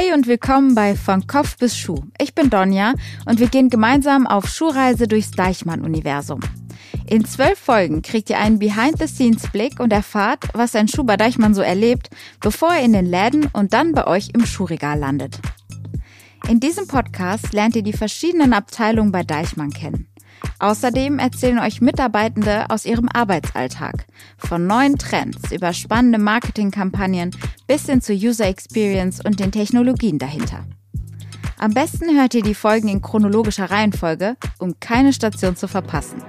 Hi und willkommen bei Von Kopf bis Schuh. Ich bin Donja und wir gehen gemeinsam auf Schuhreise durchs Deichmann-Universum. In zwölf Folgen kriegt ihr einen Behind-the-Scenes-Blick und erfahrt, was ein Schuh bei Deichmann so erlebt, bevor er in den Läden und dann bei euch im Schuhregal landet. In diesem Podcast lernt ihr die verschiedenen Abteilungen bei Deichmann kennen. Außerdem erzählen euch Mitarbeitende aus ihrem Arbeitsalltag. Von neuen Trends über spannende Marketingkampagnen bis hin zur User Experience und den Technologien dahinter. Am besten hört ihr die Folgen in chronologischer Reihenfolge, um keine Station zu verpassen.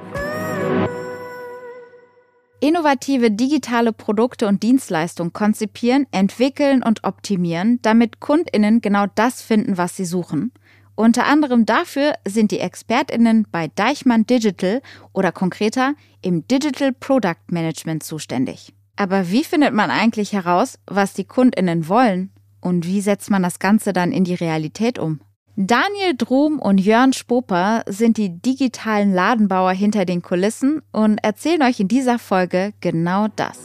Innovative digitale Produkte und Dienstleistungen konzipieren, entwickeln und optimieren, damit Kundinnen genau das finden, was sie suchen unter anderem dafür sind die ExpertInnen bei Deichmann Digital oder konkreter im Digital Product Management zuständig. Aber wie findet man eigentlich heraus, was die KundInnen wollen? Und wie setzt man das Ganze dann in die Realität um? Daniel Drum und Jörn Spoper sind die digitalen Ladenbauer hinter den Kulissen und erzählen euch in dieser Folge genau das.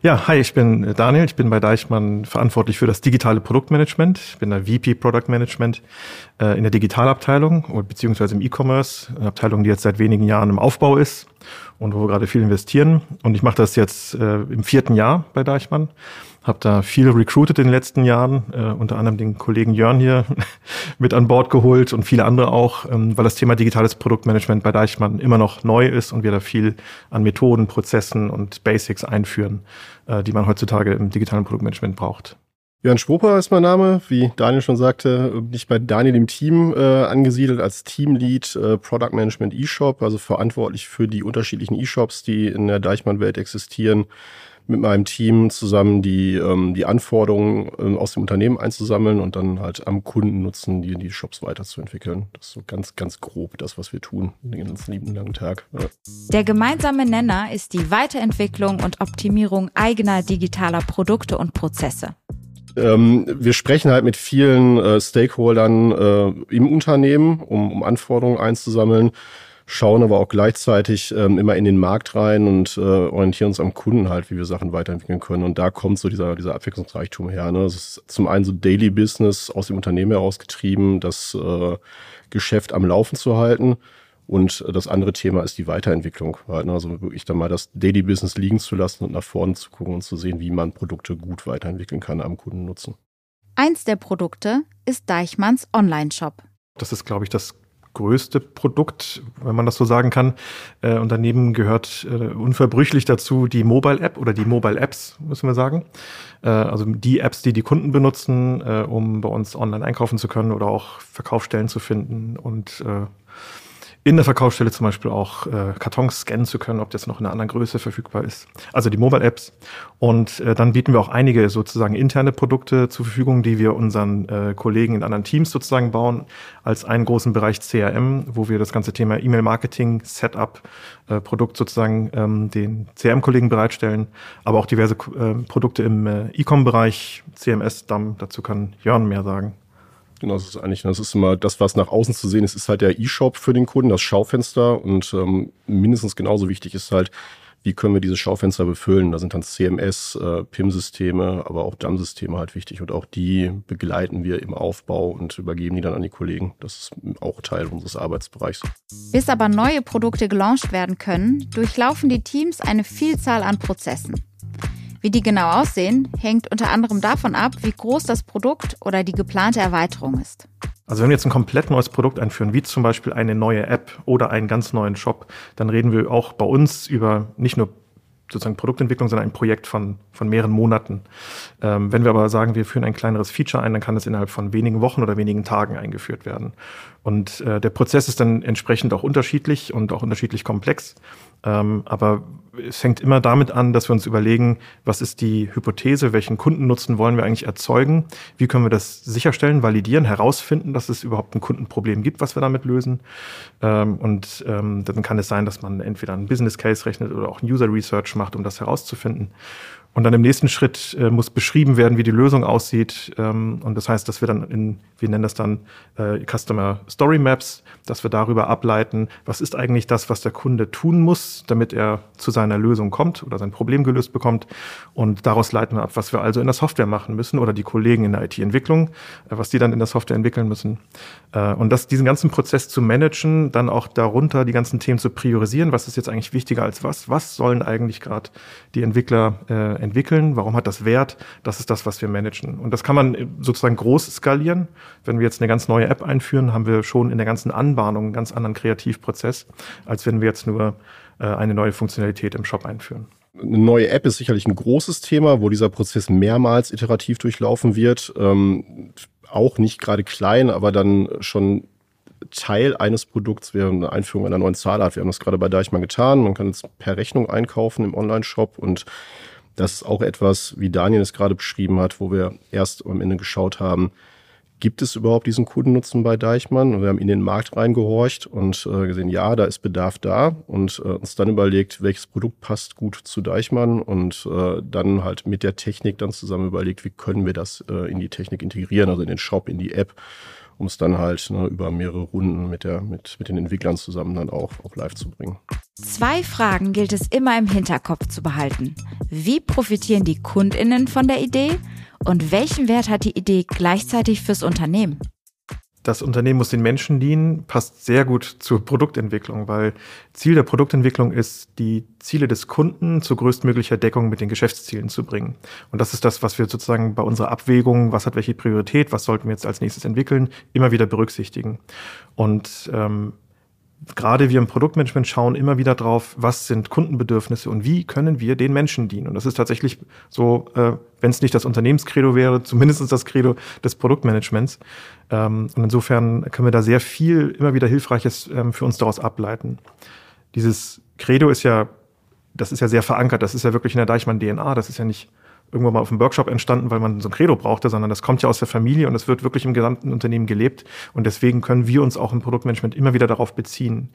Ja, hi, ich bin Daniel. Ich bin bei Deichmann verantwortlich für das digitale Produktmanagement. Ich bin der VP Product Management äh, in der Digitalabteilung beziehungsweise im E-Commerce, eine Abteilung, die jetzt seit wenigen Jahren im Aufbau ist und wo wir gerade viel investieren. Und ich mache das jetzt äh, im vierten Jahr bei Deichmann habe da viel recruited in den letzten Jahren, äh, unter anderem den Kollegen Jörn hier mit an Bord geholt und viele andere auch, ähm, weil das Thema digitales Produktmanagement bei Deichmann immer noch neu ist und wir da viel an Methoden, Prozessen und Basics einführen, äh, die man heutzutage im digitalen Produktmanagement braucht. Jörn Spoper ist mein Name. Wie Daniel schon sagte, bin ich bei Daniel im Team äh, angesiedelt als Teamlead äh, Product Management eShop, also verantwortlich für die unterschiedlichen eShops, die in der Deichmann-Welt existieren mit meinem Team zusammen die, ähm, die Anforderungen ähm, aus dem Unternehmen einzusammeln und dann halt am Kunden nutzen, die, die Shops weiterzuentwickeln. Das ist so ganz, ganz grob das, was wir tun den ganzen lieben langen Tag. Ja. Der gemeinsame Nenner ist die Weiterentwicklung und Optimierung eigener digitaler Produkte und Prozesse. Ähm, wir sprechen halt mit vielen äh, Stakeholdern äh, im Unternehmen, um, um Anforderungen einzusammeln schauen aber auch gleichzeitig ähm, immer in den Markt rein und äh, orientieren uns am Kunden halt, wie wir Sachen weiterentwickeln können. Und da kommt so dieser, dieser Abwechslungsreichtum her. Ne? Das ist zum einen so Daily Business aus dem Unternehmen herausgetrieben, das äh, Geschäft am Laufen zu halten. Und das andere Thema ist die Weiterentwicklung. Halt, ne? Also wirklich dann mal das Daily Business liegen zu lassen und nach vorne zu gucken und zu sehen, wie man Produkte gut weiterentwickeln kann am Kunden nutzen. Eins der Produkte ist Deichmanns Online-Shop. Das ist, glaube ich, das größte Produkt, wenn man das so sagen kann. Äh, und daneben gehört äh, unverbrüchlich dazu die Mobile App oder die Mobile Apps, müssen wir sagen. Äh, also die Apps, die die Kunden benutzen, äh, um bei uns online einkaufen zu können oder auch Verkaufsstellen zu finden und äh, in der Verkaufsstelle zum Beispiel auch äh, Kartons scannen zu können, ob das noch in einer anderen Größe verfügbar ist. Also die Mobile Apps. Und äh, dann bieten wir auch einige sozusagen interne Produkte zur Verfügung, die wir unseren äh, Kollegen in anderen Teams sozusagen bauen, als einen großen Bereich CRM, wo wir das ganze Thema E-Mail-Marketing, Setup, äh, Produkt sozusagen ähm, den CRM-Kollegen bereitstellen, aber auch diverse äh, Produkte im äh, E-Com-Bereich, CMS, dann dazu kann Jörn mehr sagen. Genau, das ist eigentlich, das ist immer das, was nach außen zu sehen ist, ist halt der E-Shop für den Kunden, das Schaufenster. Und ähm, mindestens genauso wichtig ist halt, wie können wir diese Schaufenster befüllen? Da sind dann CMS, äh, PIM-Systeme, aber auch DAM-Systeme halt wichtig. Und auch die begleiten wir im Aufbau und übergeben die dann an die Kollegen. Das ist auch Teil unseres Arbeitsbereichs. Bis aber neue Produkte gelauncht werden können, durchlaufen die Teams eine Vielzahl an Prozessen. Wie die genau aussehen, hängt unter anderem davon ab, wie groß das Produkt oder die geplante Erweiterung ist. Also wenn wir jetzt ein komplett neues Produkt einführen, wie zum Beispiel eine neue App oder einen ganz neuen Shop, dann reden wir auch bei uns über nicht nur sozusagen Produktentwicklung, sondern ein Projekt von, von mehreren Monaten. Ähm, wenn wir aber sagen, wir führen ein kleineres Feature ein, dann kann es innerhalb von wenigen Wochen oder wenigen Tagen eingeführt werden. Und äh, der Prozess ist dann entsprechend auch unterschiedlich und auch unterschiedlich komplex. Ähm, aber es fängt immer damit an, dass wir uns überlegen, was ist die Hypothese, welchen Kundennutzen wollen wir eigentlich erzeugen, wie können wir das sicherstellen, validieren, herausfinden, dass es überhaupt ein Kundenproblem gibt, was wir damit lösen. Ähm, und ähm, dann kann es sein, dass man entweder einen Business Case rechnet oder auch User Research macht, um das herauszufinden. Und dann im nächsten Schritt äh, muss beschrieben werden, wie die Lösung aussieht. Ähm, und das heißt, dass wir dann in, wir nennen das dann äh, Customer Story Maps, dass wir darüber ableiten, was ist eigentlich das, was der Kunde tun muss, damit er zu seiner Lösung kommt oder sein Problem gelöst bekommt. Und daraus leiten wir ab, was wir also in der Software machen müssen oder die Kollegen in der IT-Entwicklung, äh, was die dann in der Software entwickeln müssen. Äh, und das, diesen ganzen Prozess zu managen, dann auch darunter die ganzen Themen zu priorisieren, was ist jetzt eigentlich wichtiger als was, was sollen eigentlich gerade die Entwickler äh, entwickeln, warum hat das Wert, das ist das, was wir managen. Und das kann man sozusagen groß skalieren. Wenn wir jetzt eine ganz neue App einführen, haben wir schon in der ganzen Anbahnung einen ganz anderen Kreativprozess, als wenn wir jetzt nur äh, eine neue Funktionalität im Shop einführen. Eine neue App ist sicherlich ein großes Thema, wo dieser Prozess mehrmals iterativ durchlaufen wird. Ähm, auch nicht gerade klein, aber dann schon Teil eines Produkts wäre eine Einführung einer neuen Zahlart. Wir haben das gerade bei Deichmann getan. Man kann es per Rechnung einkaufen im Online-Shop und das ist auch etwas, wie Daniel es gerade beschrieben hat, wo wir erst am Ende geschaut haben, gibt es überhaupt diesen Kundennutzen bei Deichmann? Und wir haben in den Markt reingehorcht und äh, gesehen, ja, da ist Bedarf da und äh, uns dann überlegt, welches Produkt passt gut zu Deichmann und äh, dann halt mit der Technik dann zusammen überlegt, wie können wir das äh, in die Technik integrieren, also in den Shop, in die App um es dann halt ne, über mehrere Runden mit, der, mit, mit den Entwicklern zusammen dann auch, auch live zu bringen. Zwei Fragen gilt es immer im Hinterkopf zu behalten. Wie profitieren die Kundinnen von der Idee und welchen Wert hat die Idee gleichzeitig fürs Unternehmen? Das Unternehmen muss den Menschen dienen, passt sehr gut zur Produktentwicklung, weil Ziel der Produktentwicklung ist, die Ziele des Kunden zu größtmöglicher Deckung mit den Geschäftszielen zu bringen. Und das ist das, was wir sozusagen bei unserer Abwägung, was hat welche Priorität, was sollten wir jetzt als nächstes entwickeln, immer wieder berücksichtigen. Und ähm, gerade wir im Produktmanagement schauen immer wieder drauf, was sind Kundenbedürfnisse und wie können wir den Menschen dienen. Und das ist tatsächlich so, äh, wenn es nicht das Unternehmenskredo wäre, zumindest das Credo des Produktmanagements. Ähm, und insofern können wir da sehr viel immer wieder Hilfreiches ähm, für uns daraus ableiten. Dieses Credo ist ja, das ist ja sehr verankert, das ist ja wirklich in der Deichmann-DNA, das ist ja nicht irgendwann mal auf dem Workshop entstanden, weil man so ein Credo brauchte, sondern das kommt ja aus der Familie und es wird wirklich im gesamten Unternehmen gelebt. Und deswegen können wir uns auch im Produktmanagement immer wieder darauf beziehen.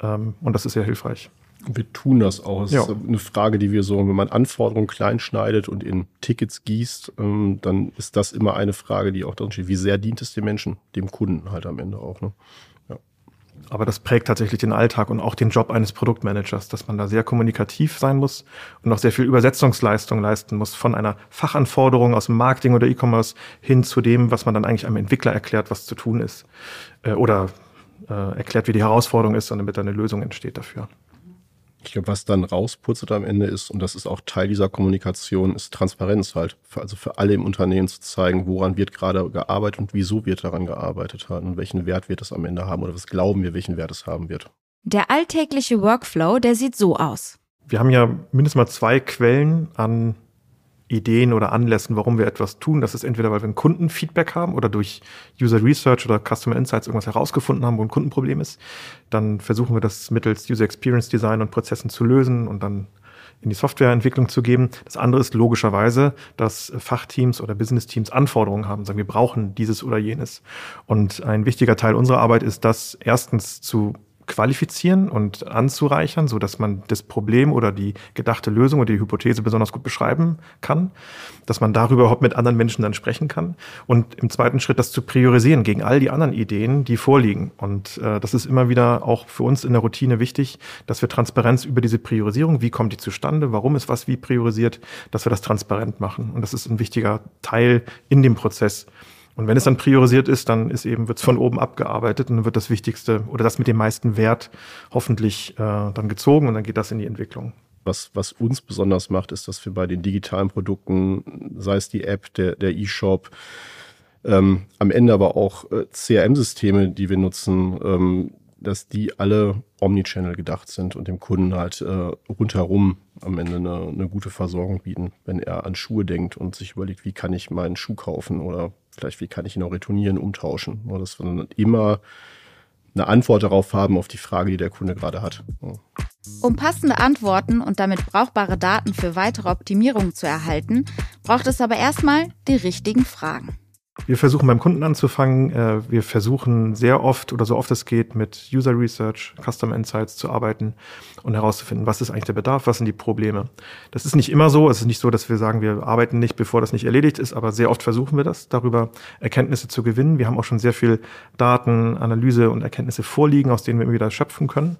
Ähm, und das ist sehr hilfreich. Wir tun das auch. Es ja. ist eine Frage, die wir so, wenn man Anforderungen klein schneidet und in Tickets gießt, ähm, dann ist das immer eine Frage, die auch drin steht. Wie sehr dient es dem Menschen, dem Kunden halt am Ende auch. Ne? Aber das prägt tatsächlich den Alltag und auch den Job eines Produktmanagers, dass man da sehr kommunikativ sein muss und auch sehr viel Übersetzungsleistung leisten muss von einer Fachanforderung aus dem Marketing oder E-Commerce hin zu dem, was man dann eigentlich einem Entwickler erklärt, was zu tun ist. Äh, oder äh, erklärt, wie die Herausforderung ist, damit eine Lösung entsteht dafür. Ich glaube, was dann rausputzelt am Ende ist, und das ist auch Teil dieser Kommunikation, ist Transparenz halt. Für, also für alle im Unternehmen zu zeigen, woran wird gerade gearbeitet und wieso wird daran gearbeitet halt und welchen Wert wird es am Ende haben oder was glauben wir, welchen Wert es haben wird. Der alltägliche Workflow, der sieht so aus. Wir haben ja mindestens mal zwei Quellen an Ideen oder Anlässen, warum wir etwas tun. Das ist entweder, weil wir ein Kundenfeedback haben oder durch User Research oder Customer Insights irgendwas herausgefunden haben, wo ein Kundenproblem ist. Dann versuchen wir das mittels User Experience Design und Prozessen zu lösen und dann in die Softwareentwicklung zu geben. Das andere ist logischerweise, dass Fachteams oder Business-Teams Anforderungen haben, sagen, wir brauchen dieses oder jenes. Und ein wichtiger Teil unserer Arbeit ist, das erstens zu qualifizieren und anzureichern, so dass man das Problem oder die gedachte Lösung oder die Hypothese besonders gut beschreiben kann, dass man darüber überhaupt mit anderen Menschen dann sprechen kann und im zweiten Schritt das zu priorisieren gegen all die anderen Ideen, die vorliegen. Und äh, das ist immer wieder auch für uns in der Routine wichtig, dass wir Transparenz über diese Priorisierung, wie kommt die zustande, warum ist was wie priorisiert, dass wir das transparent machen. Und das ist ein wichtiger Teil in dem Prozess, und wenn es dann priorisiert ist, dann ist eben, wird es von oben abgearbeitet und dann wird das Wichtigste oder das mit dem meisten Wert hoffentlich äh, dann gezogen und dann geht das in die Entwicklung. Was, was uns besonders macht, ist, dass wir bei den digitalen Produkten, sei es die App, der, der E-Shop, ähm, am Ende aber auch äh, CRM-Systeme, die wir nutzen, ähm, dass die alle Omnichannel gedacht sind und dem Kunden halt äh, rundherum am Ende eine, eine gute Versorgung bieten, wenn er an Schuhe denkt und sich überlegt, wie kann ich meinen Schuh kaufen oder vielleicht wie kann ich ihn auch retournieren, umtauschen. Oder dass wir dann immer eine Antwort darauf haben, auf die Frage, die der Kunde gerade hat. Um passende Antworten und damit brauchbare Daten für weitere Optimierungen zu erhalten, braucht es aber erstmal die richtigen Fragen. Wir versuchen beim Kunden anzufangen. Äh, wir versuchen sehr oft oder so oft es geht mit User Research, Custom Insights zu arbeiten und herauszufinden, was ist eigentlich der Bedarf, was sind die Probleme. Das ist nicht immer so. Es ist nicht so, dass wir sagen, wir arbeiten nicht, bevor das nicht erledigt ist, aber sehr oft versuchen wir das, darüber Erkenntnisse zu gewinnen. Wir haben auch schon sehr viel Daten, Analyse und Erkenntnisse vorliegen, aus denen wir immer wieder schöpfen können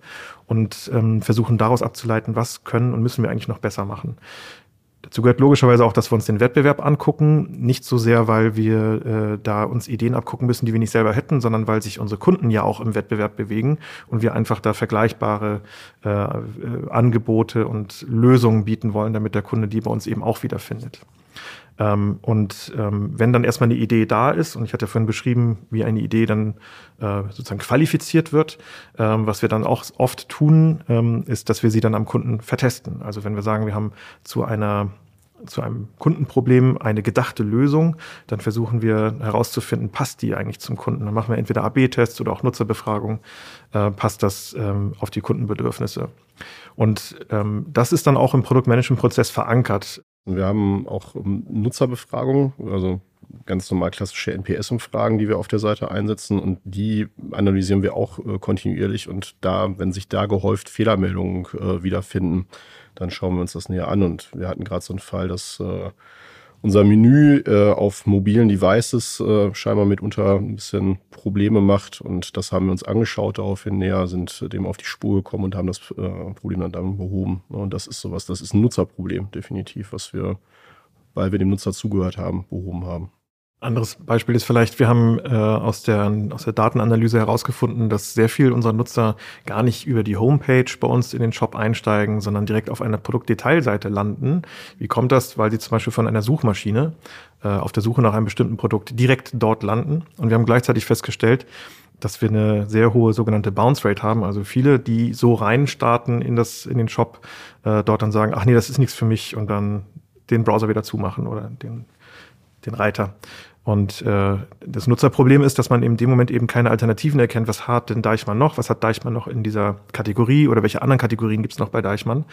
und ähm, versuchen daraus abzuleiten, was können und müssen wir eigentlich noch besser machen. Dazu gehört logischerweise auch, dass wir uns den Wettbewerb angucken. Nicht so sehr, weil wir äh, da uns Ideen abgucken müssen, die wir nicht selber hätten, sondern weil sich unsere Kunden ja auch im Wettbewerb bewegen und wir einfach da vergleichbare äh, äh, Angebote und Lösungen bieten wollen, damit der Kunde die bei uns eben auch wiederfindet. Ähm, und ähm, wenn dann erstmal eine Idee da ist, und ich hatte ja vorhin beschrieben, wie eine Idee dann äh, sozusagen qualifiziert wird, ähm, was wir dann auch oft tun, ähm, ist, dass wir sie dann am Kunden vertesten. Also wenn wir sagen, wir haben zu einer zu einem Kundenproblem eine gedachte Lösung, dann versuchen wir herauszufinden, passt die eigentlich zum Kunden. Dann machen wir entweder AB-Tests oder auch Nutzerbefragung, äh, passt das ähm, auf die Kundenbedürfnisse. Und ähm, das ist dann auch im Produktmanagement-Prozess verankert. Wir haben auch Nutzerbefragungen, also ganz normal klassische NPS-Umfragen, die wir auf der Seite einsetzen. Und die analysieren wir auch äh, kontinuierlich. Und da, wenn sich da gehäuft Fehlermeldungen äh, wiederfinden, dann schauen wir uns das näher an. Und wir hatten gerade so einen Fall, dass äh, unser Menü äh, auf mobilen Devices äh, scheinbar mitunter ein bisschen Probleme macht. Und das haben wir uns angeschaut, daraufhin näher sind dem auf die Spur gekommen und haben das äh, Problem dann, dann behoben. Und das ist sowas, das ist ein Nutzerproblem, definitiv, was wir, weil wir dem Nutzer zugehört haben, behoben haben. Anderes Beispiel ist vielleicht, wir haben äh, aus, der, aus der Datenanalyse herausgefunden, dass sehr viel unserer Nutzer gar nicht über die Homepage bei uns in den Shop einsteigen, sondern direkt auf einer Produktdetailseite landen. Wie kommt das? Weil sie zum Beispiel von einer Suchmaschine äh, auf der Suche nach einem bestimmten Produkt direkt dort landen. Und wir haben gleichzeitig festgestellt, dass wir eine sehr hohe sogenannte Bounce Rate haben. Also viele, die so reinstarten in, in den Shop, äh, dort dann sagen, ach nee, das ist nichts für mich und dann den Browser wieder zumachen oder den, den Reiter. Und äh, das Nutzerproblem ist, dass man in dem Moment eben keine Alternativen erkennt. Was hat denn Deichmann noch? Was hat Deichmann noch in dieser Kategorie oder welche anderen Kategorien gibt es noch bei Deichmann?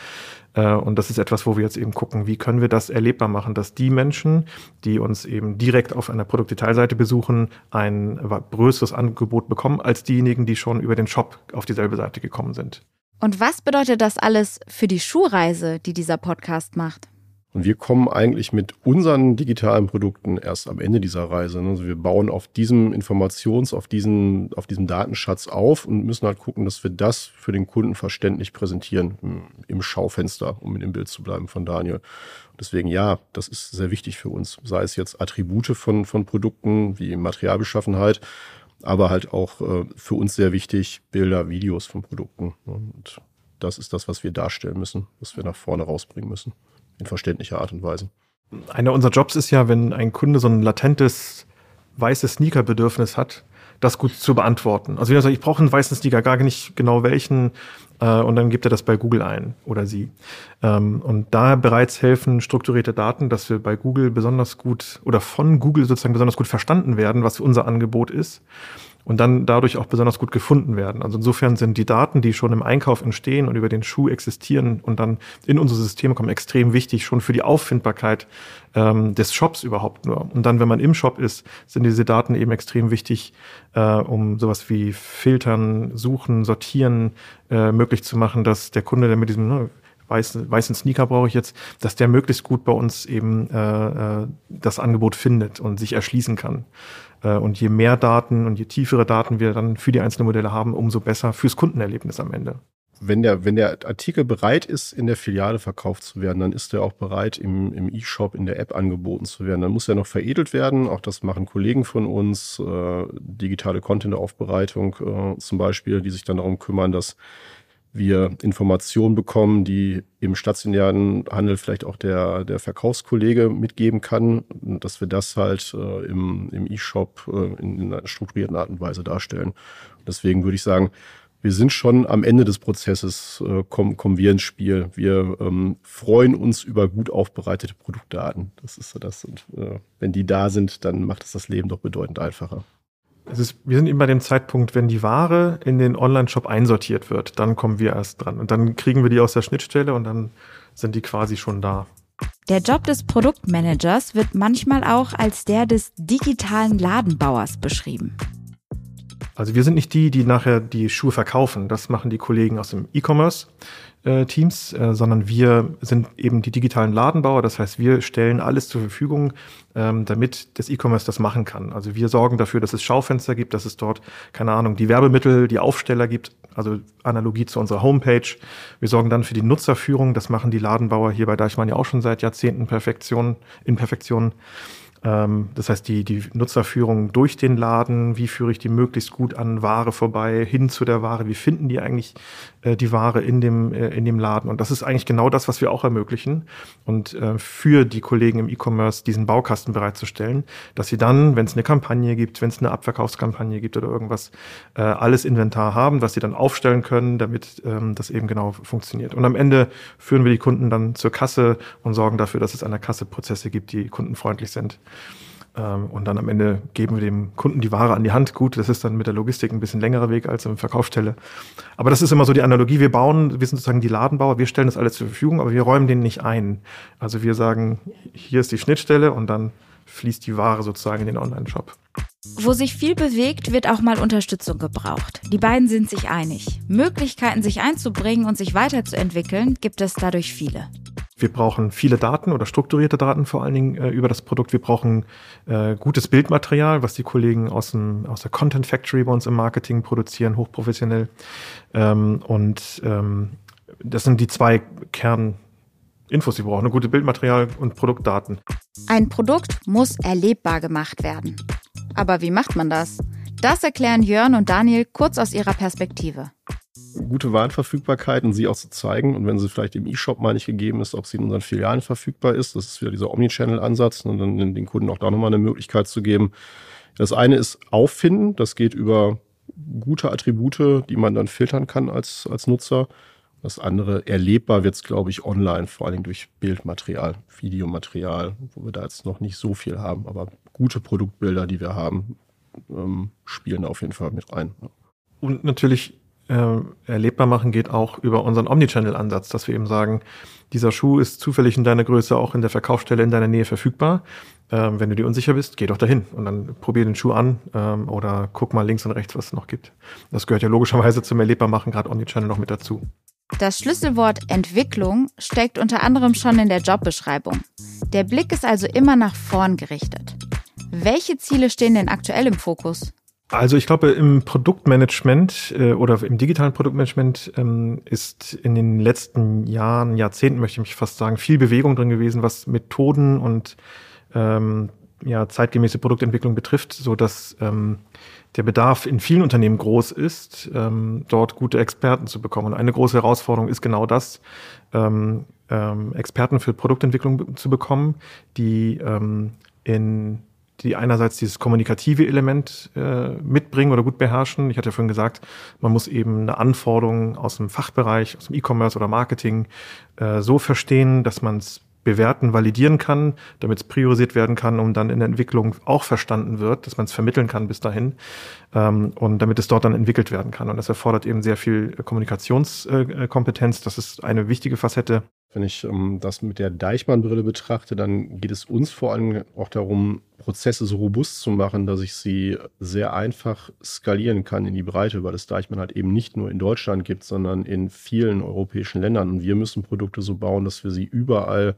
Äh, und das ist etwas, wo wir jetzt eben gucken, wie können wir das erlebbar machen, dass die Menschen, die uns eben direkt auf einer Produktdetailseite besuchen, ein größeres Angebot bekommen als diejenigen, die schon über den Shop auf dieselbe Seite gekommen sind. Und was bedeutet das alles für die Schuhreise, die dieser Podcast macht? Und wir kommen eigentlich mit unseren digitalen Produkten erst am Ende dieser Reise. Ne? Also wir bauen auf diesem Informations-, auf diesem, auf diesem Datenschatz auf und müssen halt gucken, dass wir das für den Kunden verständlich präsentieren im Schaufenster, um in dem Bild zu bleiben von Daniel. Deswegen ja, das ist sehr wichtig für uns. Sei es jetzt Attribute von, von Produkten wie Materialbeschaffenheit, aber halt auch äh, für uns sehr wichtig Bilder, Videos von Produkten. Und das ist das, was wir darstellen müssen, was wir nach vorne rausbringen müssen in verständlicher Art und Weise. Einer unserer Jobs ist ja, wenn ein Kunde so ein latentes weißes Sneaker-Bedürfnis hat, das gut zu beantworten. Also ich brauche einen weißen Sneaker, gar nicht genau welchen, äh, und dann gibt er das bei Google ein oder sie. Ähm, und da bereits helfen strukturierte Daten, dass wir bei Google besonders gut oder von Google sozusagen besonders gut verstanden werden, was unser Angebot ist und dann dadurch auch besonders gut gefunden werden. Also insofern sind die Daten, die schon im Einkauf entstehen und über den Schuh existieren und dann in unsere Systeme kommen, extrem wichtig, schon für die Auffindbarkeit ähm, des Shops überhaupt nur. Und dann, wenn man im Shop ist, sind diese Daten eben extrem wichtig, äh, um sowas wie Filtern, Suchen, Sortieren äh, möglich zu machen, dass der Kunde, der mit diesem ne, weißen, weißen Sneaker brauche ich jetzt, dass der möglichst gut bei uns eben äh, äh das Angebot findet und sich erschließen kann. Äh, und je mehr Daten und je tiefere Daten wir dann für die einzelnen Modelle haben, umso besser fürs Kundenerlebnis am Ende. Wenn der, wenn der Artikel bereit ist, in der Filiale verkauft zu werden, dann ist er auch bereit, im, im E-Shop, in der App angeboten zu werden. Dann muss er noch veredelt werden. Auch das machen Kollegen von uns, äh, digitale Content-Aufbereitung äh, zum Beispiel, die sich dann darum kümmern, dass wir Informationen bekommen, die im stationären Handel vielleicht auch der, der Verkaufskollege mitgeben kann, dass wir das halt äh, im, im E-Shop äh, in, in, einer strukturierten Art und Weise darstellen. deswegen würde ich sagen, wir sind schon am Ende des Prozesses, äh, kommen, kommen wir ins Spiel. Wir ähm, freuen uns über gut aufbereitete Produktdaten. Das ist so das. Und äh, wenn die da sind, dann macht es das Leben doch bedeutend einfacher. Es ist, wir sind eben bei dem Zeitpunkt, wenn die Ware in den Online-Shop einsortiert wird, dann kommen wir erst dran. Und dann kriegen wir die aus der Schnittstelle und dann sind die quasi schon da. Der Job des Produktmanagers wird manchmal auch als der des digitalen Ladenbauers beschrieben. Also wir sind nicht die, die nachher die Schuhe verkaufen. Das machen die Kollegen aus dem E-Commerce. Äh, äh, sondern wir sind eben die digitalen Ladenbauer. Das heißt, wir stellen alles zur Verfügung, ähm, damit das E-Commerce das machen kann. Also wir sorgen dafür, dass es Schaufenster gibt, dass es dort, keine Ahnung, die Werbemittel, die Aufsteller gibt, also Analogie zu unserer Homepage. Wir sorgen dann für die Nutzerführung. Das machen die Ladenbauer hier bei Deichmann ja auch schon seit Jahrzehnten Perfektion, in Perfektion. Ähm, das heißt, die, die Nutzerführung durch den Laden, wie führe ich die möglichst gut an Ware vorbei, hin zu der Ware, wie finden die eigentlich äh, die Ware in dem, äh, in dem Laden. Und das ist eigentlich genau das, was wir auch ermöglichen. Und äh, für die Kollegen im E-Commerce diesen Baukasten bereitzustellen, dass sie dann, wenn es eine Kampagne gibt, wenn es eine Abverkaufskampagne gibt oder irgendwas, äh, alles Inventar haben, was sie dann aufstellen können, damit ähm, das eben genau funktioniert. Und am Ende führen wir die Kunden dann zur Kasse und sorgen dafür, dass es an der Kasse Prozesse gibt, die kundenfreundlich sind. Ähm, und dann am Ende geben wir dem Kunden die Ware an die Hand. Gut, das ist dann mit der Logistik ein bisschen längerer Weg als im Verkaufsstelle. Aber das ist immer so die Analogie. Wir bauen, wir sind sozusagen die Ladenbauer, wir stellen das alles zur Verfügung, aber wir räumen den nicht ein. Also wir sagen, hier ist die Schnittstelle und dann fließt die Ware sozusagen in den Online-Shop. Wo sich viel bewegt, wird auch mal Unterstützung gebraucht. Die beiden sind sich einig. Möglichkeiten, sich einzubringen und sich weiterzuentwickeln, gibt es dadurch viele. Wir brauchen viele Daten oder strukturierte Daten vor allen Dingen äh, über das Produkt. Wir brauchen äh, gutes Bildmaterial, was die Kollegen aus, dem, aus der Content Factory bei uns im Marketing produzieren, hochprofessionell. Ähm, und ähm, das sind die zwei Kerninfos, die wir brauchen. Gute Bildmaterial und Produktdaten. Ein Produkt muss erlebbar gemacht werden. Aber wie macht man das? Das erklären Jörn und Daniel kurz aus ihrer Perspektive gute Warenverfügbarkeit und sie auch zu zeigen. Und wenn sie vielleicht im E-Shop mal nicht gegeben ist, ob sie in unseren Filialen verfügbar ist. Das ist wieder dieser Omnichannel-Ansatz und dann den Kunden auch da nochmal eine Möglichkeit zu geben. Das eine ist Auffinden. Das geht über gute Attribute, die man dann filtern kann als, als Nutzer. Das andere, erlebbar wird es, glaube ich, online, vor Dingen durch Bildmaterial, Videomaterial, wo wir da jetzt noch nicht so viel haben. Aber gute Produktbilder, die wir haben, ähm, spielen auf jeden Fall mit rein. Und natürlich äh, erlebbar machen geht auch über unseren Omnichannel-Ansatz, dass wir eben sagen, dieser Schuh ist zufällig in deiner Größe auch in der Verkaufsstelle in deiner Nähe verfügbar. Ähm, wenn du dir unsicher bist, geh doch dahin und dann probier den Schuh an ähm, oder guck mal links und rechts, was es noch gibt. Das gehört ja logischerweise zum Erlebbarmachen, gerade Omnichannel noch mit dazu. Das Schlüsselwort Entwicklung steckt unter anderem schon in der Jobbeschreibung. Der Blick ist also immer nach vorn gerichtet. Welche Ziele stehen denn aktuell im Fokus? Also ich glaube, im Produktmanagement äh, oder im digitalen Produktmanagement ähm, ist in den letzten Jahren, Jahrzehnten möchte ich fast sagen, viel Bewegung drin gewesen, was Methoden und ähm, ja, zeitgemäße Produktentwicklung betrifft, so dass ähm, der Bedarf in vielen Unternehmen groß ist, ähm, dort gute Experten zu bekommen. Und eine große Herausforderung ist genau das, ähm, ähm, Experten für Produktentwicklung zu bekommen, die ähm, in die einerseits dieses kommunikative Element äh, mitbringen oder gut beherrschen. Ich hatte ja vorhin gesagt, man muss eben eine Anforderung aus dem Fachbereich, aus dem E-Commerce oder Marketing äh, so verstehen, dass man es bewerten, validieren kann, damit es priorisiert werden kann, um dann in der Entwicklung auch verstanden wird, dass man es vermitteln kann bis dahin ähm, und damit es dort dann entwickelt werden kann. Und das erfordert eben sehr viel Kommunikationskompetenz. das ist eine wichtige Facette. Wenn ich ähm, das mit der Deichmann-Brille betrachte, dann geht es uns vor allem auch darum, Prozesse so robust zu machen, dass ich sie sehr einfach skalieren kann in die Breite, weil es Deichmann halt eben nicht nur in Deutschland gibt, sondern in vielen europäischen Ländern. Und wir müssen Produkte so bauen, dass wir sie überall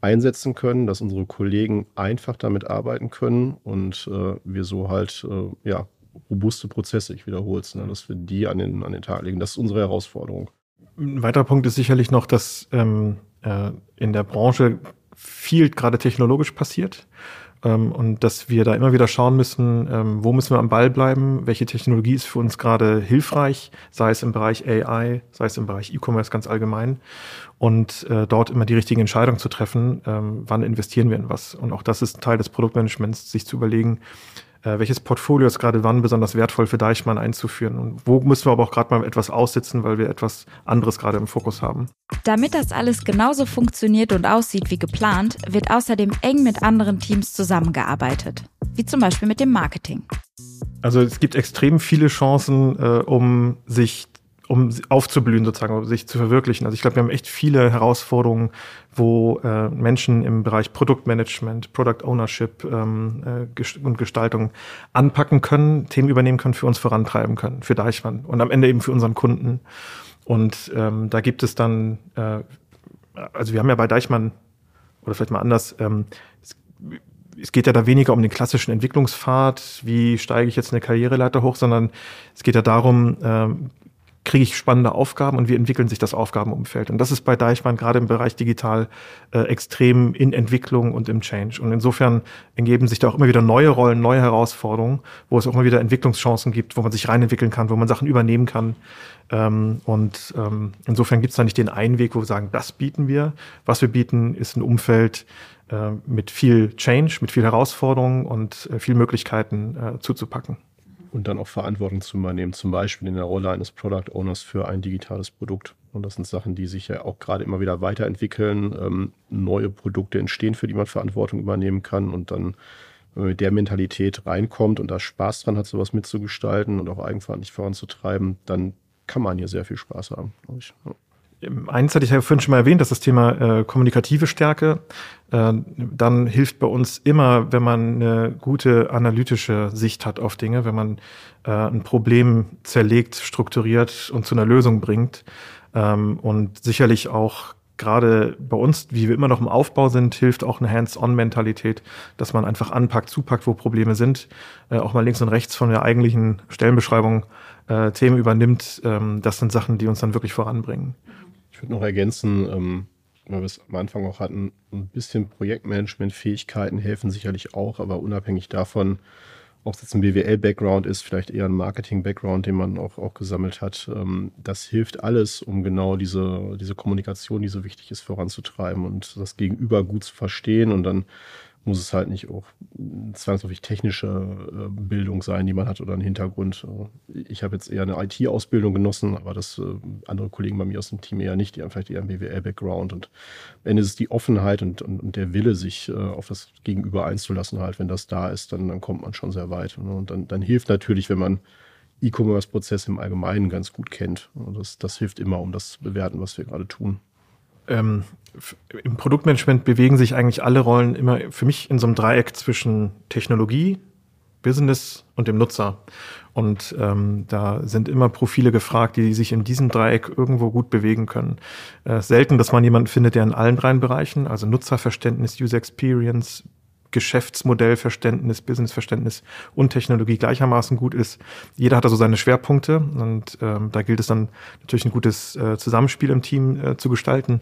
einsetzen können, dass unsere Kollegen einfach damit arbeiten können und äh, wir so halt äh, ja, robuste Prozesse, ich wiederhole es, ne, dass wir die an den, an den Tag legen. Das ist unsere Herausforderung. Ein weiterer Punkt ist sicherlich noch, dass ähm, äh, in der Branche viel gerade technologisch passiert ähm, und dass wir da immer wieder schauen müssen, ähm, wo müssen wir am Ball bleiben, welche Technologie ist für uns gerade hilfreich, sei es im Bereich AI, sei es im Bereich E-Commerce ganz allgemein und äh, dort immer die richtigen Entscheidungen zu treffen, ähm, wann investieren wir in was. Und auch das ist ein Teil des Produktmanagements, sich zu überlegen, äh, welches Portfolio ist gerade wann besonders wertvoll für Deichmann einzuführen und wo müssen wir aber auch gerade mal etwas aussitzen, weil wir etwas anderes gerade im Fokus haben. Damit das alles genauso funktioniert und aussieht wie geplant, wird außerdem eng mit anderen Teams zusammengearbeitet, wie zum Beispiel mit dem Marketing. Also es gibt extrem viele Chancen, äh, um sich um aufzublühen sozusagen, um sich zu verwirklichen. Also ich glaube, wir haben echt viele Herausforderungen, wo äh, Menschen im Bereich Produktmanagement, Product Ownership ähm, äh, und Gestaltung anpacken können, Themen übernehmen können, für uns vorantreiben können, für Deichmann und am Ende eben für unseren Kunden. Und ähm, da gibt es dann, äh, also wir haben ja bei Deichmann, oder vielleicht mal anders, ähm, es, es geht ja da weniger um den klassischen Entwicklungspfad, wie steige ich jetzt eine Karriereleiter hoch, sondern es geht ja darum, ähm, kriege ich spannende Aufgaben und wie entwickeln sich das Aufgabenumfeld. Und das ist bei Deichmann gerade im Bereich digital äh, extrem in Entwicklung und im Change. Und insofern ergeben sich da auch immer wieder neue Rollen, neue Herausforderungen, wo es auch immer wieder Entwicklungschancen gibt, wo man sich reinentwickeln kann, wo man Sachen übernehmen kann. Ähm, und ähm, insofern gibt es da nicht den einen Weg, wo wir sagen, das bieten wir. Was wir bieten, ist ein Umfeld äh, mit viel Change, mit viel Herausforderungen und äh, viel Möglichkeiten äh, zuzupacken und dann auch Verantwortung zu übernehmen, zum Beispiel in der Rolle eines Product Owners für ein digitales Produkt. Und das sind Sachen, die sich ja auch gerade immer wieder weiterentwickeln. Ähm, neue Produkte entstehen, für die man Verantwortung übernehmen kann. Und dann, wenn man mit der Mentalität reinkommt und da Spaß dran hat, sowas mitzugestalten und auch eigenverantwortlich voranzutreiben, dann kann man hier sehr viel Spaß haben, glaube ich. Ja. Eins hatte ich ja vorhin schon mal erwähnt, das ist das Thema äh, kommunikative Stärke. Äh, dann hilft bei uns immer, wenn man eine gute analytische Sicht hat auf Dinge, wenn man äh, ein Problem zerlegt, strukturiert und zu einer Lösung bringt. Ähm, und sicherlich auch gerade bei uns, wie wir immer noch im Aufbau sind, hilft auch eine Hands-on-Mentalität, dass man einfach anpackt, zupackt, wo Probleme sind, äh, auch mal links und rechts von der eigentlichen Stellenbeschreibung äh, Themen übernimmt. Ähm, das sind Sachen, die uns dann wirklich voranbringen. Ich würde noch ergänzen, ähm, weil wir es am Anfang auch hatten, ein bisschen Projektmanagement-Fähigkeiten helfen sicherlich auch, aber unabhängig davon, ob es jetzt ein BWL-Background ist, vielleicht eher ein Marketing-Background, den man auch, auch gesammelt hat, ähm, das hilft alles, um genau diese, diese Kommunikation, die so wichtig ist, voranzutreiben und das Gegenüber gut zu verstehen und dann muss es halt nicht auch zwangsläufig technische äh, Bildung sein, die man hat oder einen Hintergrund. Äh, ich habe jetzt eher eine IT-Ausbildung genossen, aber das äh, andere Kollegen bei mir aus dem Team eher nicht, die haben vielleicht eher einen BWL-Background. Und am Ende ist es die Offenheit und, und, und der Wille, sich auf das Gegenüber einzulassen, halt, wenn das da ist, dann, dann kommt man schon sehr weit. Ne? Und dann, dann hilft natürlich, wenn man E-Commerce-Prozesse im Allgemeinen ganz gut kennt. Das, das hilft immer, um das zu bewerten, was wir gerade tun ähm, im Produktmanagement bewegen sich eigentlich alle Rollen immer für mich in so einem Dreieck zwischen Technologie, Business und dem Nutzer. Und ähm, da sind immer Profile gefragt, die sich in diesem Dreieck irgendwo gut bewegen können. Äh, selten, dass man jemanden findet, der in allen drei Bereichen, also Nutzerverständnis, User Experience, Geschäftsmodellverständnis, Businessverständnis und Technologie gleichermaßen gut ist. Jeder hat da so seine Schwerpunkte und ähm, da gilt es dann natürlich ein gutes äh, Zusammenspiel im Team äh, zu gestalten.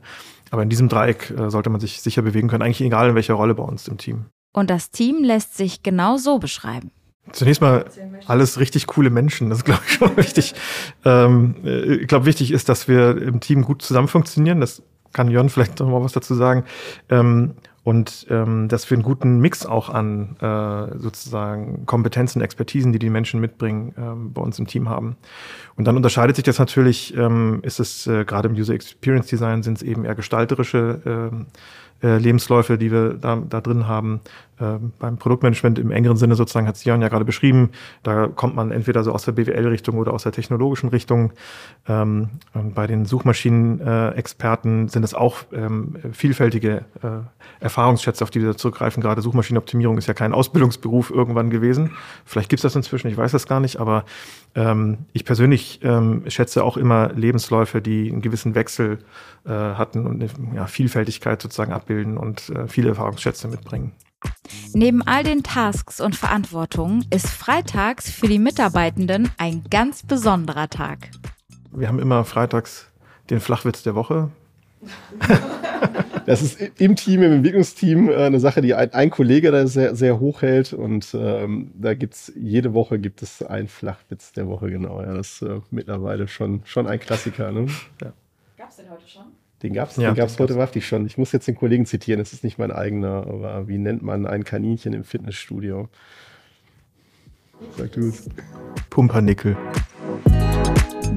Aber in diesem Dreieck äh, sollte man sich sicher bewegen können, eigentlich egal in welcher Rolle bei uns im Team. Und das Team lässt sich genau so beschreiben. Zunächst mal alles richtig coole Menschen, das ist, glaube ich, schon wichtig. Ähm, äh, ich glaube, wichtig ist, dass wir im Team gut zusammen funktionieren. Das kann Jörn vielleicht noch mal was dazu sagen. Ähm, und ähm, dass wir einen guten Mix auch an äh, sozusagen Kompetenzen, Expertisen, die die Menschen mitbringen, ähm, bei uns im Team haben. Und dann unterscheidet sich das natürlich, ähm, ist es äh, gerade im User Experience Design sind es eben eher gestalterische äh, äh, Lebensläufe, die wir da, da drin haben. Ähm, beim Produktmanagement im engeren Sinne sozusagen hat Sion ja gerade beschrieben. Da kommt man entweder so aus der BWL-Richtung oder aus der technologischen Richtung. Ähm, bei den Suchmaschinen-Experten sind es auch ähm, vielfältige äh, Erfahrungsschätze, auf die wir zurückgreifen. Gerade Suchmaschinenoptimierung ist ja kein Ausbildungsberuf irgendwann gewesen. Vielleicht gibt es das inzwischen, ich weiß das gar nicht, aber ähm, ich persönlich ähm, schätze auch immer Lebensläufe, die einen gewissen Wechsel äh, hatten und eine ja, Vielfältigkeit sozusagen abbilden und äh, viele Erfahrungsschätze mitbringen. Neben all den Tasks und Verantwortungen ist freitags für die Mitarbeitenden ein ganz besonderer Tag. Wir haben immer freitags den Flachwitz der Woche. Das ist im Team, im Entwicklungsteam äh, eine Sache, die ein, ein Kollege da sehr, sehr hoch hält. Und ähm, da gibt es jede Woche gibt es einen Flachwitz der Woche, genau. Ja, das ist äh, mittlerweile schon, schon ein Klassiker. Ne? Ja. Gab es den heute schon? Den gab es ja, den gab's heute wahrhaftig schon. Ich muss jetzt den Kollegen zitieren, es ist nicht mein eigener, aber wie nennt man ein Kaninchen im Fitnessstudio? Sag du es. Pumpernickel.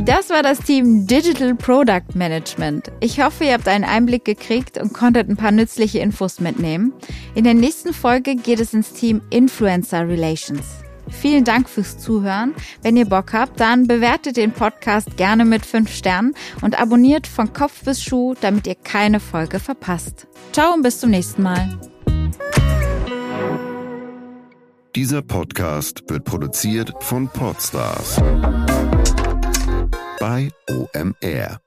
Das war das Team Digital Product Management. Ich hoffe, ihr habt einen Einblick gekriegt und konntet ein paar nützliche Infos mitnehmen. In der nächsten Folge geht es ins Team Influencer Relations. Vielen Dank fürs Zuhören. Wenn ihr Bock habt, dann bewertet den Podcast gerne mit 5 Sternen und abonniert von Kopf bis Schuh, damit ihr keine Folge verpasst. Ciao und bis zum nächsten Mal. Dieser Podcast wird produziert von Podstars bei OMR.